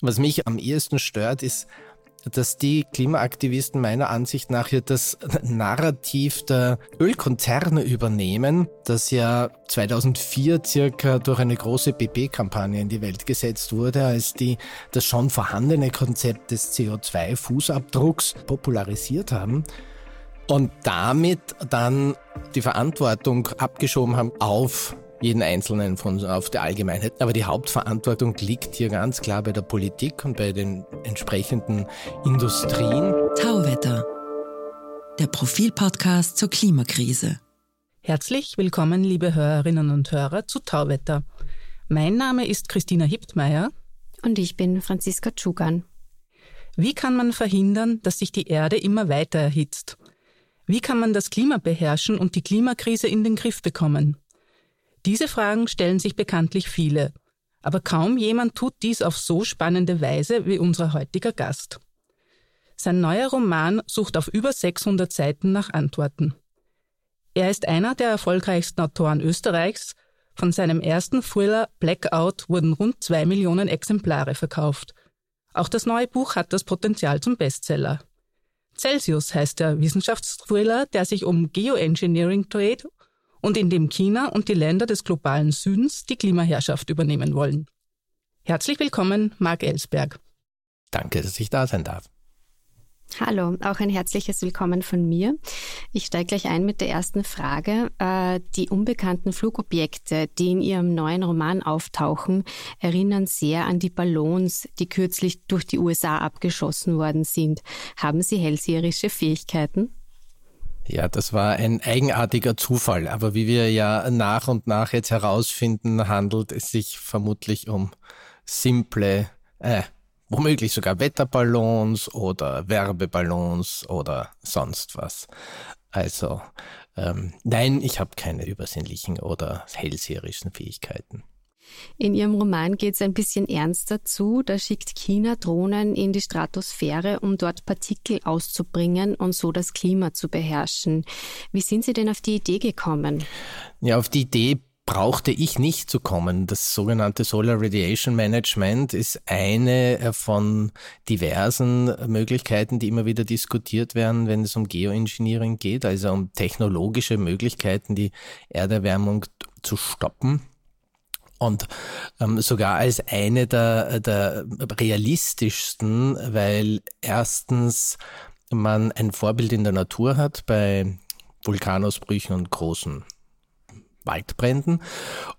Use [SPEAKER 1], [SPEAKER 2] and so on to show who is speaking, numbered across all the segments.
[SPEAKER 1] Was mich am ehesten stört, ist, dass die Klimaaktivisten meiner Ansicht nach hier das Narrativ der Ölkonzerne übernehmen, das ja 2004 circa durch eine große BP-Kampagne in die Welt gesetzt wurde, als die das schon vorhandene Konzept des CO2-Fußabdrucks popularisiert haben und damit dann die Verantwortung abgeschoben haben auf jeden Einzelnen von auf der Allgemeinheit. Aber die Hauptverantwortung liegt hier ganz klar bei der Politik und bei den entsprechenden Industrien.
[SPEAKER 2] Tauwetter, der Profilpodcast zur Klimakrise.
[SPEAKER 3] Herzlich willkommen, liebe Hörerinnen und Hörer, zu Tauwetter. Mein Name ist Christina Hiptmeier.
[SPEAKER 4] Und ich bin Franziska Tschugan.
[SPEAKER 3] Wie kann man verhindern, dass sich die Erde immer weiter erhitzt? Wie kann man das Klima beherrschen und die Klimakrise in den Griff bekommen? Diese Fragen stellen sich bekanntlich viele, aber kaum jemand tut dies auf so spannende Weise wie unser heutiger Gast. Sein neuer Roman sucht auf über 600 Seiten nach Antworten. Er ist einer der erfolgreichsten Autoren Österreichs. Von seinem ersten Thriller Blackout wurden rund zwei Millionen Exemplare verkauft. Auch das neue Buch hat das Potenzial zum Bestseller. Celsius heißt der Wissenschaftsthriller, der sich um Geoengineering dreht und in dem China und die Länder des globalen Südens die Klimaherrschaft übernehmen wollen. Herzlich willkommen, Marc Ellsberg.
[SPEAKER 1] Danke, dass ich da sein darf.
[SPEAKER 4] Hallo, auch ein herzliches Willkommen von mir. Ich steige gleich ein mit der ersten Frage. Äh, die unbekannten Flugobjekte, die in Ihrem neuen Roman auftauchen, erinnern sehr an die Ballons, die kürzlich durch die USA abgeschossen worden sind. Haben Sie hellseherische Fähigkeiten?
[SPEAKER 1] Ja, das war ein eigenartiger Zufall. Aber wie wir ja nach und nach jetzt herausfinden, handelt es sich vermutlich um simple, äh, womöglich sogar Wetterballons oder Werbeballons oder sonst was. Also ähm, nein, ich habe keine übersinnlichen oder hellseherischen Fähigkeiten.
[SPEAKER 4] In Ihrem Roman geht es ein bisschen ernster zu. Da schickt China Drohnen in die Stratosphäre, um dort Partikel auszubringen und so das Klima zu beherrschen. Wie sind Sie denn auf die Idee gekommen?
[SPEAKER 1] Ja, auf die Idee brauchte ich nicht zu kommen. Das sogenannte Solar Radiation Management ist eine äh, von diversen Möglichkeiten, die immer wieder diskutiert werden, wenn es um Geoengineering geht, also um technologische Möglichkeiten, die Erderwärmung zu stoppen. Und ähm, sogar als eine der, der realistischsten, weil erstens man ein Vorbild in der Natur hat bei Vulkanausbrüchen und großen Waldbränden.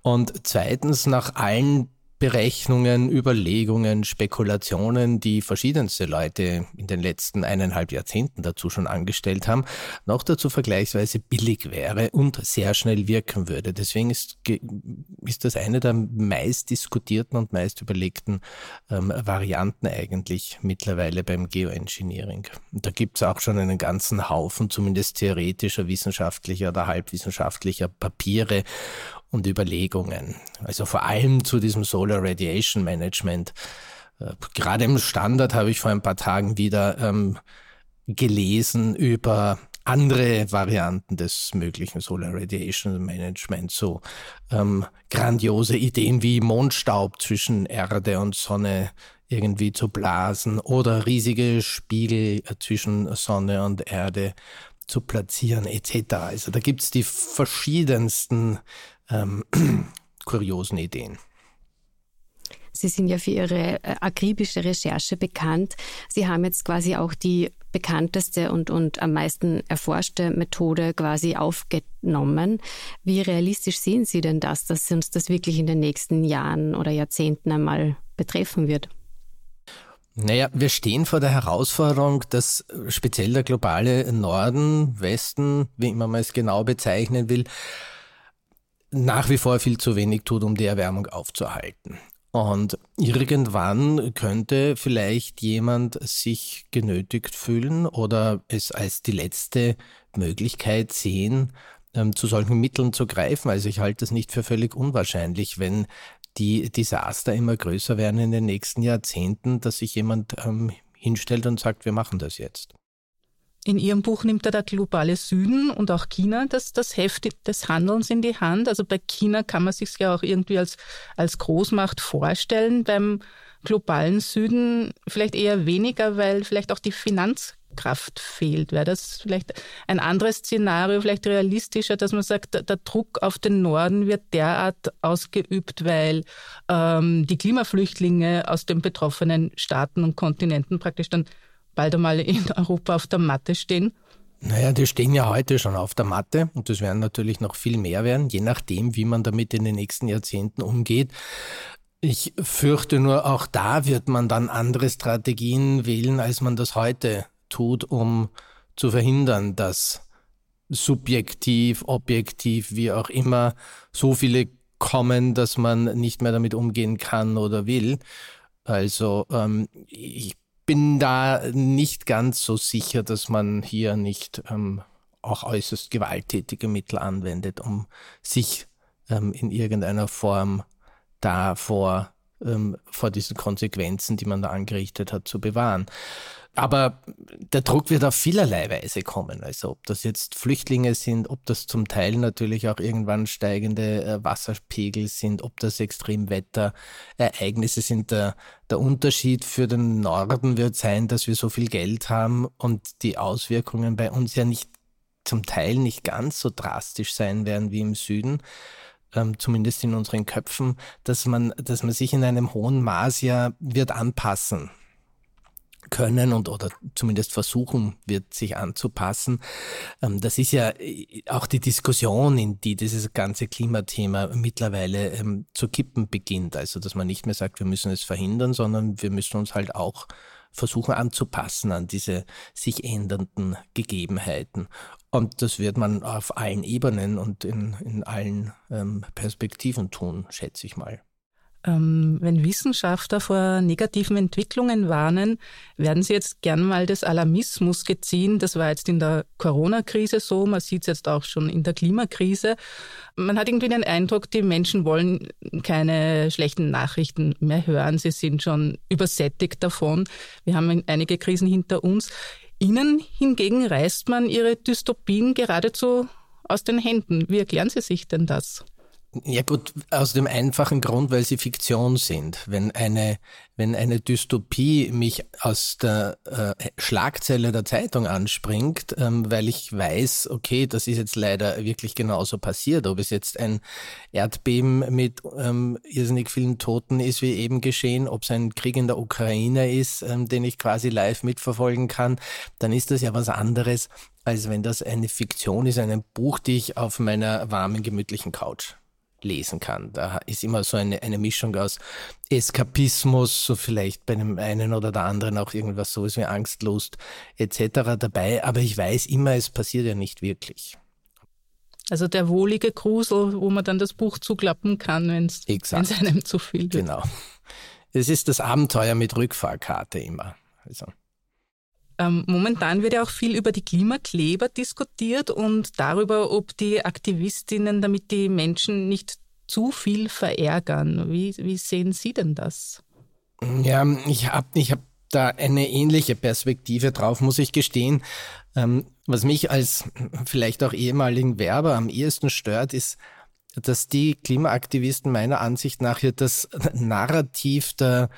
[SPEAKER 1] Und zweitens nach allen Berechnungen, Überlegungen, Spekulationen, die verschiedenste Leute in den letzten eineinhalb Jahrzehnten dazu schon angestellt haben, noch dazu vergleichsweise billig wäre und sehr schnell wirken würde. Deswegen ist, ist das eine der meist diskutierten und meist überlegten ähm, Varianten eigentlich mittlerweile beim Geoengineering. Da gibt es auch schon einen ganzen Haufen, zumindest theoretischer, wissenschaftlicher oder halbwissenschaftlicher Papiere und Überlegungen. Also vor allem zu diesem Solar Radiation Management. Äh, gerade im Standard habe ich vor ein paar Tagen wieder ähm, gelesen über andere Varianten des möglichen Solar Radiation Management, so ähm, grandiose Ideen wie Mondstaub zwischen Erde und Sonne irgendwie zu blasen oder riesige Spiegel äh, zwischen Sonne und Erde zu platzieren etc. Also da gibt's die verschiedensten ähm, kuriosen Ideen.
[SPEAKER 4] Sie sind ja für Ihre äh, akribische Recherche bekannt. Sie haben jetzt quasi auch die bekannteste und, und am meisten erforschte Methode quasi aufgenommen. Wie realistisch sehen Sie denn das, dass uns das wirklich in den nächsten Jahren oder Jahrzehnten einmal betreffen wird?
[SPEAKER 1] Naja, wir stehen vor der Herausforderung, dass speziell der globale Norden, Westen, wie immer man es genau bezeichnen will, nach wie vor viel zu wenig tut, um die Erwärmung aufzuhalten. Und irgendwann könnte vielleicht jemand sich genötigt fühlen oder es als die letzte Möglichkeit sehen, ähm, zu solchen Mitteln zu greifen. Also ich halte es nicht für völlig unwahrscheinlich, wenn die Desaster immer größer werden in den nächsten Jahrzehnten, dass sich jemand ähm, hinstellt und sagt, wir machen das jetzt.
[SPEAKER 3] In Ihrem Buch nimmt er der globale Süden und auch China das, das Heft des Handelns in die Hand. Also bei China kann man sich ja auch irgendwie als, als Großmacht vorstellen. Beim globalen Süden vielleicht eher weniger, weil vielleicht auch die Finanzkraft fehlt. Wäre das vielleicht ein anderes Szenario, vielleicht realistischer, dass man sagt, der Druck auf den Norden wird derart ausgeübt, weil ähm, die Klimaflüchtlinge aus den betroffenen Staaten und Kontinenten praktisch dann bald einmal in Europa auf der Matte stehen?
[SPEAKER 1] Naja, die stehen ja heute schon auf der Matte und das werden natürlich noch viel mehr werden, je nachdem, wie man damit in den nächsten Jahrzehnten umgeht. Ich fürchte nur, auch da wird man dann andere Strategien wählen, als man das heute tut, um zu verhindern, dass subjektiv, objektiv, wie auch immer, so viele kommen, dass man nicht mehr damit umgehen kann oder will. Also ähm, ich bin da nicht ganz so sicher, dass man hier nicht ähm, auch äußerst gewalttätige Mittel anwendet, um sich ähm, in irgendeiner Form davor, ähm, vor diesen Konsequenzen, die man da angerichtet hat, zu bewahren. Aber der Druck wird auf vielerlei Weise kommen. Also ob das jetzt Flüchtlinge sind, ob das zum Teil natürlich auch irgendwann steigende äh, Wasserpegel sind, ob das Extremwetterereignisse sind. Der, der Unterschied für den Norden wird sein, dass wir so viel Geld haben und die Auswirkungen bei uns ja nicht zum Teil nicht ganz so drastisch sein werden wie im Süden. Ähm, zumindest in unseren Köpfen, dass man, dass man sich in einem hohen Maß ja wird anpassen können und oder zumindest versuchen wird, sich anzupassen. Ähm, das ist ja äh, auch die Diskussion, in die dieses ganze Klimathema mittlerweile ähm, zu kippen beginnt. Also, dass man nicht mehr sagt, wir müssen es verhindern, sondern wir müssen uns halt auch versuchen anzupassen an diese sich ändernden Gegebenheiten. Und das wird man auf allen Ebenen und in, in allen ähm, Perspektiven tun, schätze ich mal.
[SPEAKER 3] Ähm, wenn Wissenschaftler vor negativen Entwicklungen warnen, werden sie jetzt gern mal des Alarmismus geziehen. Das war jetzt in der Corona-Krise so, man sieht es jetzt auch schon in der Klimakrise. Man hat irgendwie den Eindruck, die Menschen wollen keine schlechten Nachrichten mehr hören. Sie sind schon übersättigt davon. Wir haben einige Krisen hinter uns. Ihnen hingegen reißt man ihre Dystopien geradezu aus den Händen. Wie erklären Sie sich denn das?
[SPEAKER 1] Ja gut, aus dem einfachen Grund, weil sie Fiktion sind. Wenn eine, wenn eine Dystopie mich aus der äh, Schlagzeile der Zeitung anspringt, ähm, weil ich weiß, okay, das ist jetzt leider wirklich genauso passiert. Ob es jetzt ein Erdbeben mit ähm, irrsinnig vielen Toten ist, wie eben geschehen, ob es ein Krieg in der Ukraine ist, ähm, den ich quasi live mitverfolgen kann, dann ist das ja was anderes, als wenn das eine Fiktion ist, ein Buch, die ich auf meiner warmen, gemütlichen Couch lesen kann. Da ist immer so eine, eine Mischung aus Eskapismus, so vielleicht bei dem einen oder der anderen auch irgendwas sowas wie Angstlust etc. dabei, aber ich weiß immer, es passiert ja nicht wirklich.
[SPEAKER 3] Also der wohlige Grusel, wo man dann das Buch zuklappen kann, wenn es einem zu viel wird.
[SPEAKER 1] Genau. Es ist das Abenteuer mit Rückfahrkarte immer. Also.
[SPEAKER 3] Ähm, momentan wird ja auch viel über die Klimakleber diskutiert und darüber, ob die Aktivistinnen damit die Menschen nicht zu viel verärgern. Wie, wie sehen Sie denn das?
[SPEAKER 1] Ja, ich habe ich hab da eine ähnliche Perspektive drauf, muss ich gestehen. Ähm, was mich als vielleicht auch ehemaligen Werber am ehesten stört, ist, dass die Klimaaktivisten meiner Ansicht nach hier das Narrativ der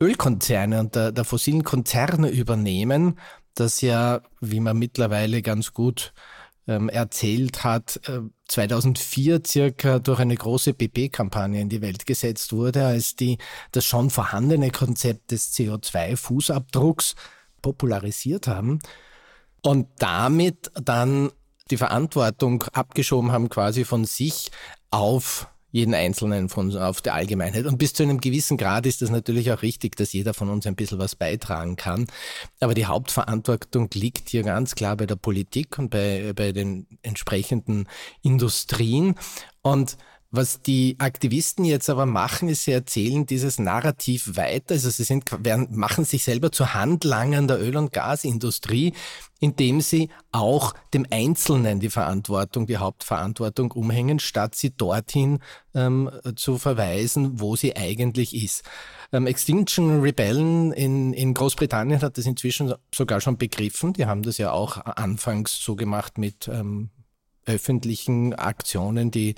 [SPEAKER 1] Ölkonzerne und der, der fossilen Konzerne übernehmen, das ja, wie man mittlerweile ganz gut ähm, erzählt hat, äh, 2004 circa durch eine große BP-Kampagne in die Welt gesetzt wurde, als die das schon vorhandene Konzept des CO2-Fußabdrucks popularisiert haben und damit dann die Verantwortung abgeschoben haben quasi von sich auf jeden Einzelnen von auf der Allgemeinheit. Und bis zu einem gewissen Grad ist es natürlich auch richtig, dass jeder von uns ein bisschen was beitragen kann. Aber die Hauptverantwortung liegt hier ganz klar bei der Politik und bei, bei den entsprechenden Industrien. Und was die Aktivisten jetzt aber machen, ist, sie erzählen dieses Narrativ weiter. Also sie sind, werden, machen sich selber zu Handlangern der Öl- und Gasindustrie, indem sie auch dem Einzelnen die Verantwortung, die Hauptverantwortung umhängen, statt sie dorthin ähm, zu verweisen, wo sie eigentlich ist. Ähm, Extinction Rebellion in, in Großbritannien hat das inzwischen sogar schon begriffen. Die haben das ja auch anfangs so gemacht mit ähm, öffentlichen Aktionen, die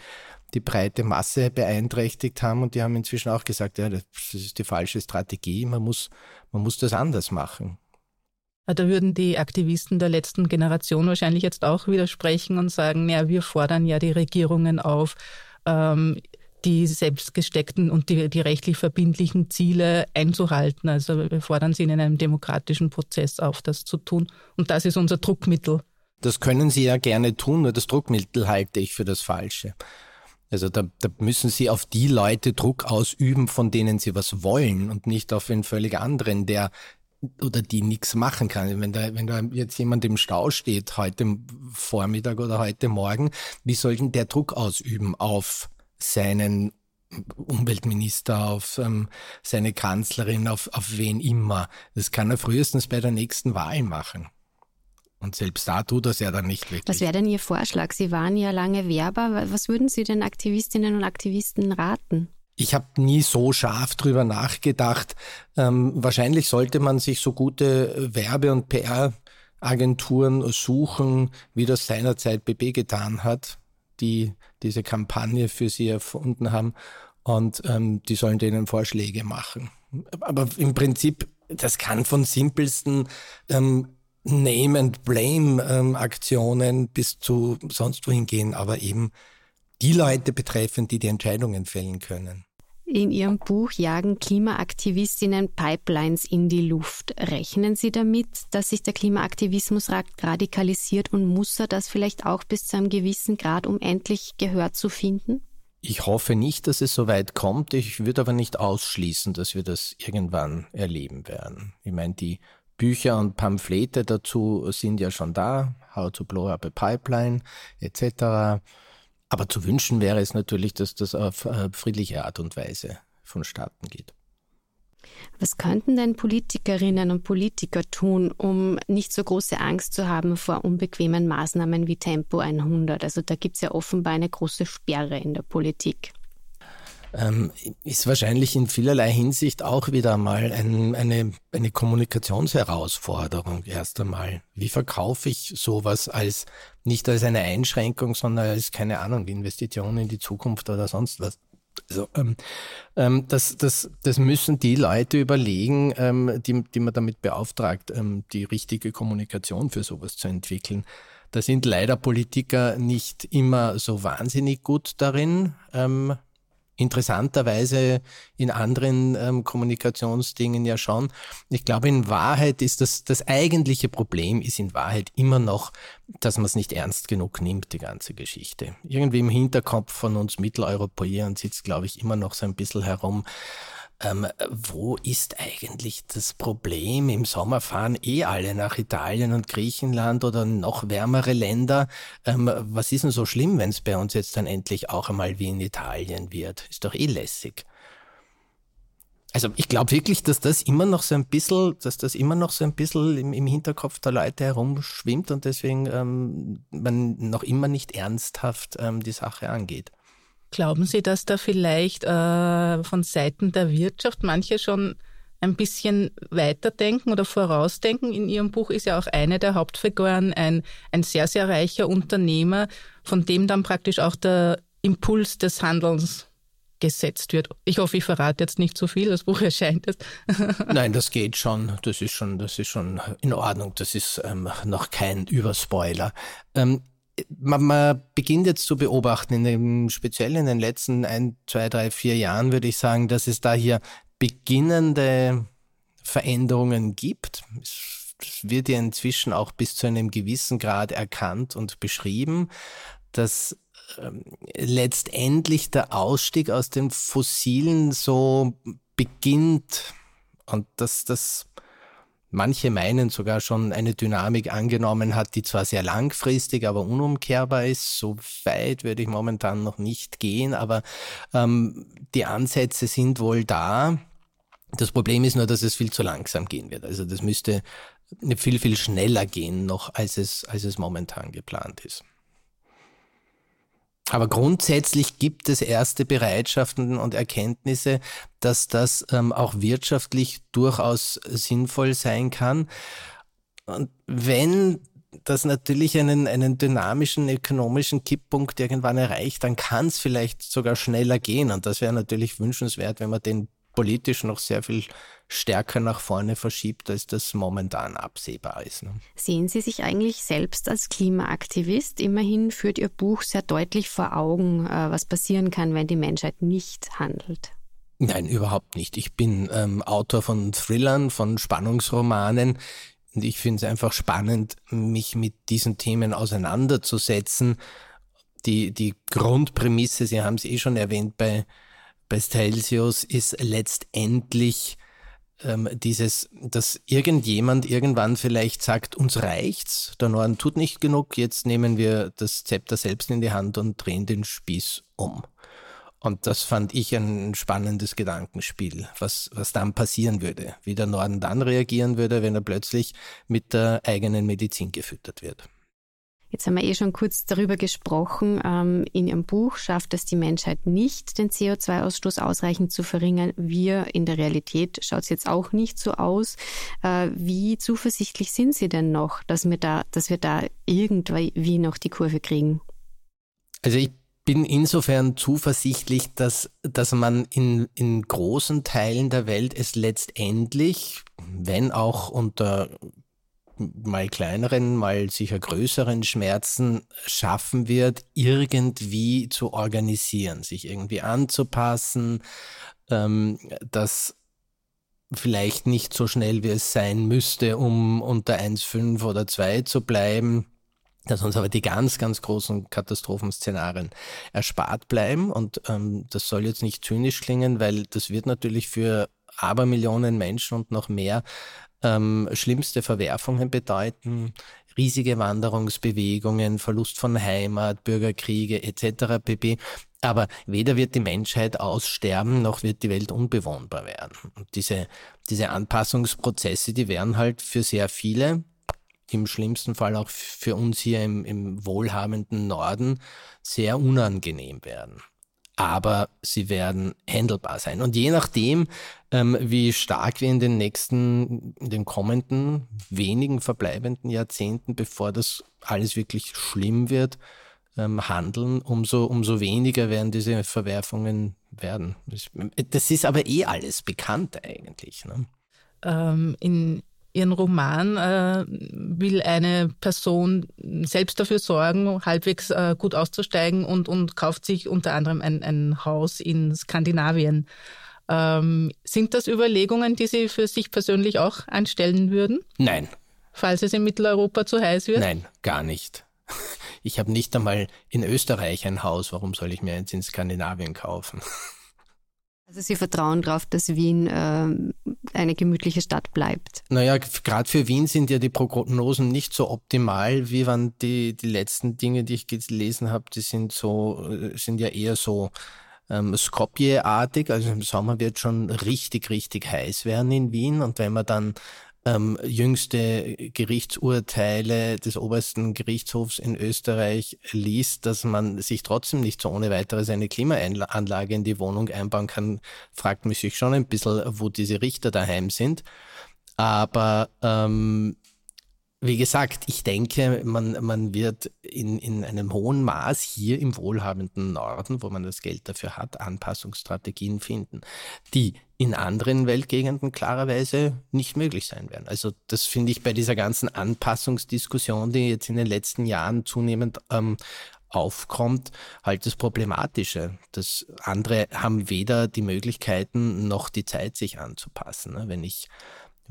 [SPEAKER 1] die breite Masse beeinträchtigt haben und die haben inzwischen auch gesagt, ja, das ist die falsche Strategie, man muss, man muss das anders machen.
[SPEAKER 3] Da würden die Aktivisten der letzten Generation wahrscheinlich jetzt auch widersprechen und sagen, ja, wir fordern ja die Regierungen auf, ähm, die selbstgesteckten und die, die rechtlich verbindlichen Ziele einzuhalten. Also wir fordern sie in einem demokratischen Prozess auf, das zu tun. Und das ist unser Druckmittel.
[SPEAKER 1] Das können sie ja gerne tun, nur das Druckmittel halte ich für das Falsche. Also da, da müssen sie auf die Leute Druck ausüben, von denen sie was wollen und nicht auf einen völlig anderen, der oder die nichts machen kann. Wenn da, wenn da jetzt jemand im Stau steht, heute Vormittag oder heute Morgen, wie soll denn der Druck ausüben auf seinen Umweltminister, auf ähm, seine Kanzlerin, auf, auf wen immer? Das kann er frühestens bei der nächsten Wahl machen. Und selbst da tut das ja dann nicht wirklich.
[SPEAKER 4] Was wäre denn Ihr Vorschlag? Sie waren ja lange Werber. Was würden Sie den Aktivistinnen und Aktivisten raten?
[SPEAKER 1] Ich habe nie so scharf drüber nachgedacht. Ähm, wahrscheinlich sollte man sich so gute Werbe- und PR-Agenturen suchen, wie das seinerzeit BB getan hat, die diese Kampagne für sie erfunden haben. Und ähm, die sollen denen Vorschläge machen. Aber im Prinzip, das kann von simpelsten ähm, Name-and-Blame-Aktionen ähm, bis zu sonst wohin gehen, aber eben die Leute betreffen, die die Entscheidungen fällen können.
[SPEAKER 4] In Ihrem Buch jagen Klimaaktivistinnen Pipelines in die Luft. Rechnen Sie damit, dass sich der Klimaaktivismus radikalisiert und muss er das vielleicht auch bis zu einem gewissen Grad, um endlich Gehör zu finden?
[SPEAKER 1] Ich hoffe nicht, dass es so weit kommt. Ich würde aber nicht ausschließen, dass wir das irgendwann erleben werden. Ich meine, die Bücher und Pamphlete dazu sind ja schon da, How to Blow Up a Pipeline etc. Aber zu wünschen wäre es natürlich, dass das auf äh, friedliche Art und Weise vonstatten geht.
[SPEAKER 4] Was könnten denn Politikerinnen und Politiker tun, um nicht so große Angst zu haben vor unbequemen Maßnahmen wie Tempo 100? Also da gibt es ja offenbar eine große Sperre in der Politik
[SPEAKER 1] ähm, ist wahrscheinlich in vielerlei Hinsicht auch wieder mal ein, eine, eine Kommunikationsherausforderung erst einmal. Wie verkaufe ich sowas als nicht als eine Einschränkung, sondern als, keine Ahnung, Investition in die Zukunft oder sonst was? Also, ähm, ähm, das, das, das müssen die Leute überlegen, ähm, die, die man damit beauftragt, ähm, die richtige Kommunikation für sowas zu entwickeln. Da sind leider Politiker nicht immer so wahnsinnig gut darin. Interessanterweise in anderen ähm, Kommunikationsdingen ja schon. Ich glaube, in Wahrheit ist das, das eigentliche Problem ist in Wahrheit immer noch, dass man es nicht ernst genug nimmt, die ganze Geschichte. Irgendwie im Hinterkopf von uns Mitteleuropäern sitzt, glaube ich, immer noch so ein bisschen herum, ähm, wo ist eigentlich das Problem? Im Sommer fahren eh alle nach Italien und Griechenland oder noch wärmere Länder. Ähm, was ist denn so schlimm, wenn es bei uns jetzt dann endlich auch einmal wie in Italien wird? Ist doch eh lässig. Also ich glaube wirklich, dass das immer noch so ein bisschen, dass das immer noch so ein bisschen im, im Hinterkopf der Leute herumschwimmt und deswegen ähm, man noch immer nicht ernsthaft ähm, die Sache angeht.
[SPEAKER 3] Glauben Sie, dass da vielleicht äh, von Seiten der Wirtschaft manche schon ein bisschen weiterdenken oder vorausdenken? In Ihrem Buch ist ja auch eine der Hauptfiguren ein, ein sehr, sehr reicher Unternehmer, von dem dann praktisch auch der Impuls des Handelns gesetzt wird. Ich hoffe, ich verrate jetzt nicht zu so viel, das Buch erscheint jetzt.
[SPEAKER 1] Nein, das geht schon. Das ist schon, das ist schon in Ordnung. Das ist ähm, noch kein Überspoiler. Ähm, man, man beginnt jetzt zu beobachten, in dem, speziell in den letzten ein, zwei, drei, vier Jahren würde ich sagen, dass es da hier beginnende Veränderungen gibt. Es wird ja inzwischen auch bis zu einem gewissen Grad erkannt und beschrieben, dass ähm, letztendlich der Ausstieg aus den Fossilen so beginnt und dass das manche meinen sogar schon eine Dynamik angenommen hat, die zwar sehr langfristig, aber unumkehrbar ist. So weit würde ich momentan noch nicht gehen, aber ähm, die Ansätze sind wohl da. Das Problem ist nur, dass es viel zu langsam gehen wird. Also das müsste viel, viel schneller gehen noch, als es, als es momentan geplant ist. Aber grundsätzlich gibt es erste Bereitschaften und Erkenntnisse, dass das ähm, auch wirtschaftlich durchaus sinnvoll sein kann. Und wenn das natürlich einen, einen dynamischen ökonomischen Kipppunkt irgendwann erreicht, dann kann es vielleicht sogar schneller gehen. Und das wäre natürlich wünschenswert, wenn man den politisch noch sehr viel stärker nach vorne verschiebt, als das momentan absehbar ist. Ne?
[SPEAKER 4] Sehen Sie sich eigentlich selbst als Klimaaktivist? Immerhin führt Ihr Buch sehr deutlich vor Augen, äh, was passieren kann, wenn die Menschheit nicht handelt.
[SPEAKER 1] Nein, überhaupt nicht. Ich bin ähm, Autor von Thrillern, von Spannungsromanen. Und ich finde es einfach spannend, mich mit diesen Themen auseinanderzusetzen. Die, die Grundprämisse, Sie haben es eh schon erwähnt bei, bei Stelzius, ist letztendlich ähm, dieses, dass irgendjemand irgendwann vielleicht sagt, uns reicht's, der Norden tut nicht genug, jetzt nehmen wir das Zepter selbst in die Hand und drehen den Spieß um. Und das fand ich ein spannendes Gedankenspiel, was, was dann passieren würde, wie der Norden dann reagieren würde, wenn er plötzlich mit der eigenen Medizin gefüttert wird.
[SPEAKER 4] Jetzt haben wir eh schon kurz darüber gesprochen. Ähm, in Ihrem Buch schafft es die Menschheit nicht, den CO2-Ausstoß ausreichend zu verringern. Wir in der Realität schaut es jetzt auch nicht so aus. Äh, wie zuversichtlich sind Sie denn noch, dass wir da, dass wir da irgendwie noch die Kurve kriegen?
[SPEAKER 1] Also ich bin insofern zuversichtlich, dass, dass man in, in großen Teilen der Welt es letztendlich, wenn auch unter mal kleineren, mal sicher größeren Schmerzen schaffen wird, irgendwie zu organisieren, sich irgendwie anzupassen, ähm, dass vielleicht nicht so schnell wie es sein müsste, um unter 1,5 oder 2 zu bleiben, dass uns aber die ganz, ganz großen Katastrophenszenarien erspart bleiben. Und ähm, das soll jetzt nicht zynisch klingen, weil das wird natürlich für Abermillionen Menschen und noch mehr ähm, schlimmste Verwerfungen bedeuten. Riesige Wanderungsbewegungen, Verlust von Heimat, Bürgerkriege etc. pp. Aber weder wird die Menschheit aussterben, noch wird die Welt unbewohnbar werden. Und diese, diese Anpassungsprozesse, die werden halt für sehr viele im schlimmsten Fall auch für uns hier im, im wohlhabenden Norden sehr unangenehm werden. Aber sie werden handelbar sein. Und je nachdem, ähm, wie stark wir in den nächsten, in den kommenden wenigen verbleibenden Jahrzehnten, bevor das alles wirklich schlimm wird, ähm, handeln, umso, umso weniger werden diese Verwerfungen werden. Das, ist aber eh alles bekannt eigentlich. Ne?
[SPEAKER 3] Ähm, in ihren Roman äh, will eine Person selbst dafür sorgen, halbwegs äh, gut auszusteigen und, und kauft sich unter anderem ein, ein Haus in Skandinavien. Ähm, sind das Überlegungen, die Sie für sich persönlich auch anstellen würden?
[SPEAKER 1] Nein.
[SPEAKER 3] Falls es in Mitteleuropa zu heiß wird?
[SPEAKER 1] Nein, gar nicht. Ich habe nicht einmal in Österreich ein Haus. Warum soll ich mir eins in Skandinavien kaufen?
[SPEAKER 4] Also Sie vertrauen darauf, dass Wien äh, eine gemütliche Stadt bleibt.
[SPEAKER 1] Naja, gerade für Wien sind ja die Prognosen nicht so optimal, wie waren die, die letzten Dinge, die ich gelesen habe, die sind so, äh, sind ja eher so ähm, Skopje-artig. Also im Sommer wird schon richtig, richtig heiß werden in Wien. Und wenn man dann ähm, jüngste Gerichtsurteile des obersten Gerichtshofs in Österreich liest, dass man sich trotzdem nicht so ohne weiteres eine Klimaanlage in die Wohnung einbauen kann, fragt mich schon ein bisschen, wo diese Richter daheim sind. Aber ähm, wie gesagt, ich denke, man, man wird in, in einem hohen Maß hier im wohlhabenden Norden, wo man das Geld dafür hat, Anpassungsstrategien finden, die in anderen Weltgegenden klarerweise nicht möglich sein werden. Also das finde ich bei dieser ganzen Anpassungsdiskussion, die jetzt in den letzten Jahren zunehmend ähm, aufkommt, halt das Problematische. Das andere haben weder die Möglichkeiten noch die Zeit, sich anzupassen. Ne? Wenn ich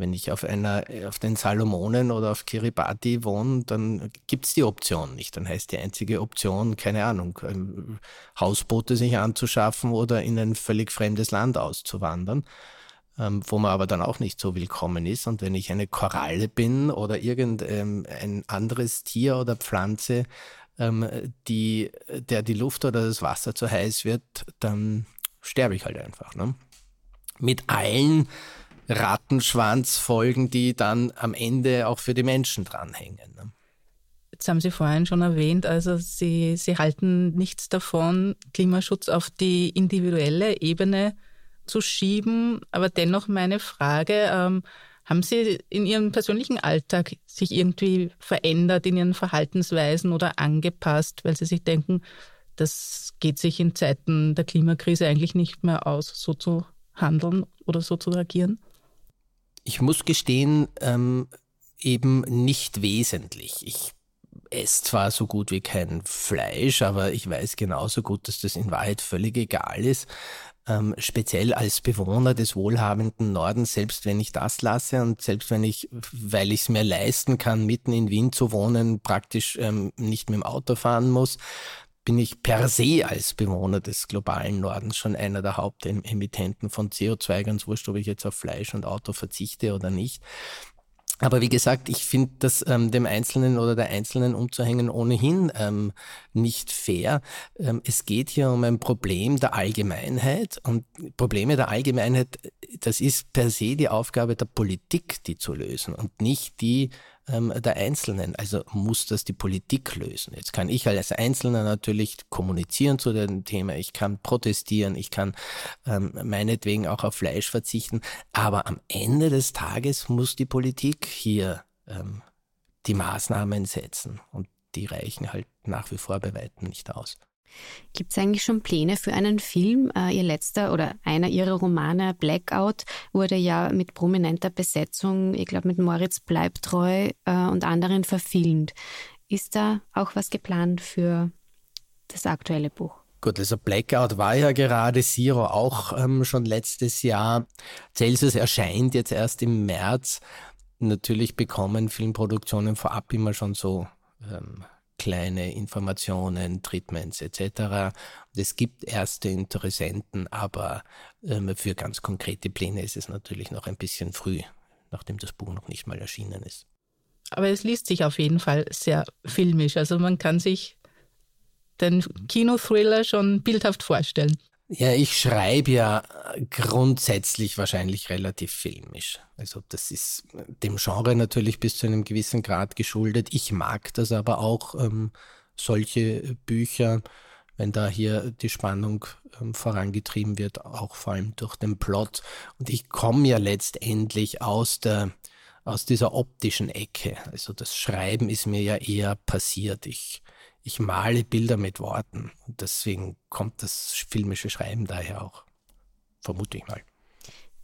[SPEAKER 1] wenn ich auf einer, auf den Salomonen oder auf Kiribati wohne, dann gibt es die Option nicht. Dann heißt die einzige Option, keine Ahnung, Hausboote sich anzuschaffen oder in ein völlig fremdes Land auszuwandern, ähm, wo man aber dann auch nicht so willkommen ist. Und wenn ich eine Koralle bin oder irgendein ähm, anderes Tier oder Pflanze, ähm, die, der die Luft oder das Wasser zu heiß wird, dann sterbe ich halt einfach. Ne? Mit allen Rattenschwanzfolgen, die dann am Ende auch für die Menschen dranhängen. Ne?
[SPEAKER 3] Jetzt haben Sie vorhin schon erwähnt, also Sie, Sie halten nichts davon, Klimaschutz auf die individuelle Ebene zu schieben. Aber dennoch meine Frage, ähm, Haben Sie in Ihrem persönlichen Alltag sich irgendwie verändert in Ihren Verhaltensweisen oder angepasst, weil Sie sich denken, das geht sich in Zeiten der Klimakrise eigentlich nicht mehr aus, so zu handeln oder so zu agieren?
[SPEAKER 1] Ich muss gestehen, ähm, eben nicht wesentlich. Ich esse zwar so gut wie kein Fleisch, aber ich weiß genauso gut, dass das in Wahrheit völlig egal ist. Ähm, speziell als Bewohner des wohlhabenden Nordens, selbst wenn ich das lasse und selbst wenn ich, weil ich es mir leisten kann, mitten in Wien zu wohnen, praktisch ähm, nicht mit dem Auto fahren muss, bin ich per se als Bewohner des globalen Nordens schon einer der Hauptemittenten von CO2, ganz wurscht, ob ich jetzt auf Fleisch und Auto verzichte oder nicht. Aber wie gesagt, ich finde das ähm, dem Einzelnen oder der Einzelnen umzuhängen ohnehin ähm, nicht fair. Ähm, es geht hier um ein Problem der Allgemeinheit und Probleme der Allgemeinheit, das ist per se die Aufgabe der Politik, die zu lösen und nicht die ähm, der Einzelnen. Also muss das die Politik lösen. Jetzt kann ich als Einzelner natürlich kommunizieren zu dem Thema, ich kann protestieren, ich kann ähm, meinetwegen auch auf Fleisch verzichten, aber am Ende des Tages muss die Politik hier ähm, die Maßnahmen setzen und die reichen halt nach wie vor bei weitem nicht aus.
[SPEAKER 4] Gibt es eigentlich schon Pläne für einen Film? Äh, ihr letzter oder einer ihrer Romane, Blackout, wurde ja mit prominenter Besetzung, ich glaube mit Moritz Bleibtreu äh, und anderen verfilmt. Ist da auch was geplant für das aktuelle Buch?
[SPEAKER 1] Gut, also Blackout war ja gerade, Zero auch ähm, schon letztes Jahr. Celsius erscheint jetzt erst im März. Natürlich bekommen Filmproduktionen vorab immer schon so ähm, kleine Informationen, Treatments etc. Es gibt erste Interessenten, aber ähm, für ganz konkrete Pläne ist es natürlich noch ein bisschen früh, nachdem das Buch noch nicht mal erschienen ist.
[SPEAKER 3] Aber es liest sich auf jeden Fall sehr filmisch. Also man kann sich den Kinothriller schon bildhaft vorstellen.
[SPEAKER 1] Ja, ich schreibe ja grundsätzlich wahrscheinlich relativ filmisch. Also das ist dem Genre natürlich bis zu einem gewissen Grad geschuldet. Ich mag das aber auch, ähm, solche Bücher, wenn da hier die Spannung ähm, vorangetrieben wird, auch vor allem durch den Plot. Und ich komme ja letztendlich aus der aus dieser optischen Ecke. Also das Schreiben ist mir ja eher passiert. Ich ich male Bilder mit Worten. Und deswegen kommt das filmische Schreiben daher auch. Vermute ich mal.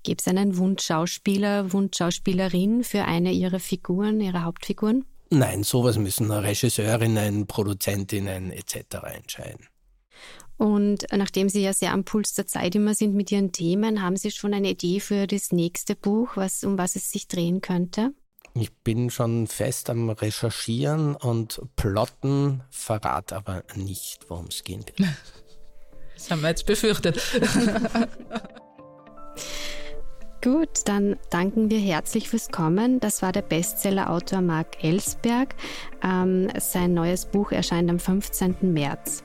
[SPEAKER 4] Gibt es einen Wunschschauspieler, Wunschschauspielerin für eine Ihrer Figuren, Ihrer Hauptfiguren?
[SPEAKER 1] Nein, sowas müssen Regisseurinnen, Produzentinnen etc. entscheiden.
[SPEAKER 4] Und nachdem Sie ja sehr am Puls der Zeit immer sind mit Ihren Themen, haben Sie schon eine Idee für das nächste Buch, was, um was es sich drehen könnte?
[SPEAKER 1] Ich bin schon fest am Recherchieren und Plotten, verrate aber nicht, worum es gehen wird.
[SPEAKER 3] Das haben wir jetzt befürchtet.
[SPEAKER 4] Gut, dann danken wir herzlich fürs Kommen. Das war der Bestseller-Autor Marc Ellsberg. Ähm, sein neues Buch erscheint am 15. März.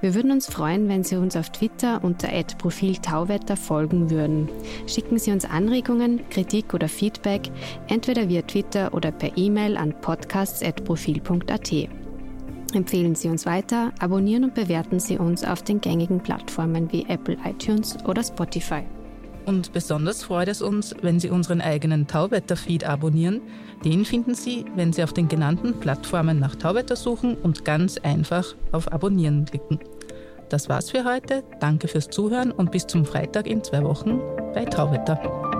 [SPEAKER 4] Wir würden uns freuen, wenn Sie uns auf Twitter unter Profil Tauwetter folgen würden. Schicken Sie uns Anregungen, Kritik oder Feedback, entweder via Twitter oder per E-Mail an podcasts.profil.at. Empfehlen Sie uns weiter, abonnieren und bewerten Sie uns auf den gängigen Plattformen wie Apple iTunes oder Spotify.
[SPEAKER 3] Und besonders freut es uns, wenn Sie unseren eigenen Tauwetter-Feed abonnieren. Den finden Sie, wenn Sie auf den genannten Plattformen nach Tauwetter suchen und ganz einfach auf Abonnieren klicken. Das war's für heute. Danke fürs Zuhören und bis zum Freitag in zwei Wochen bei Tauwetter.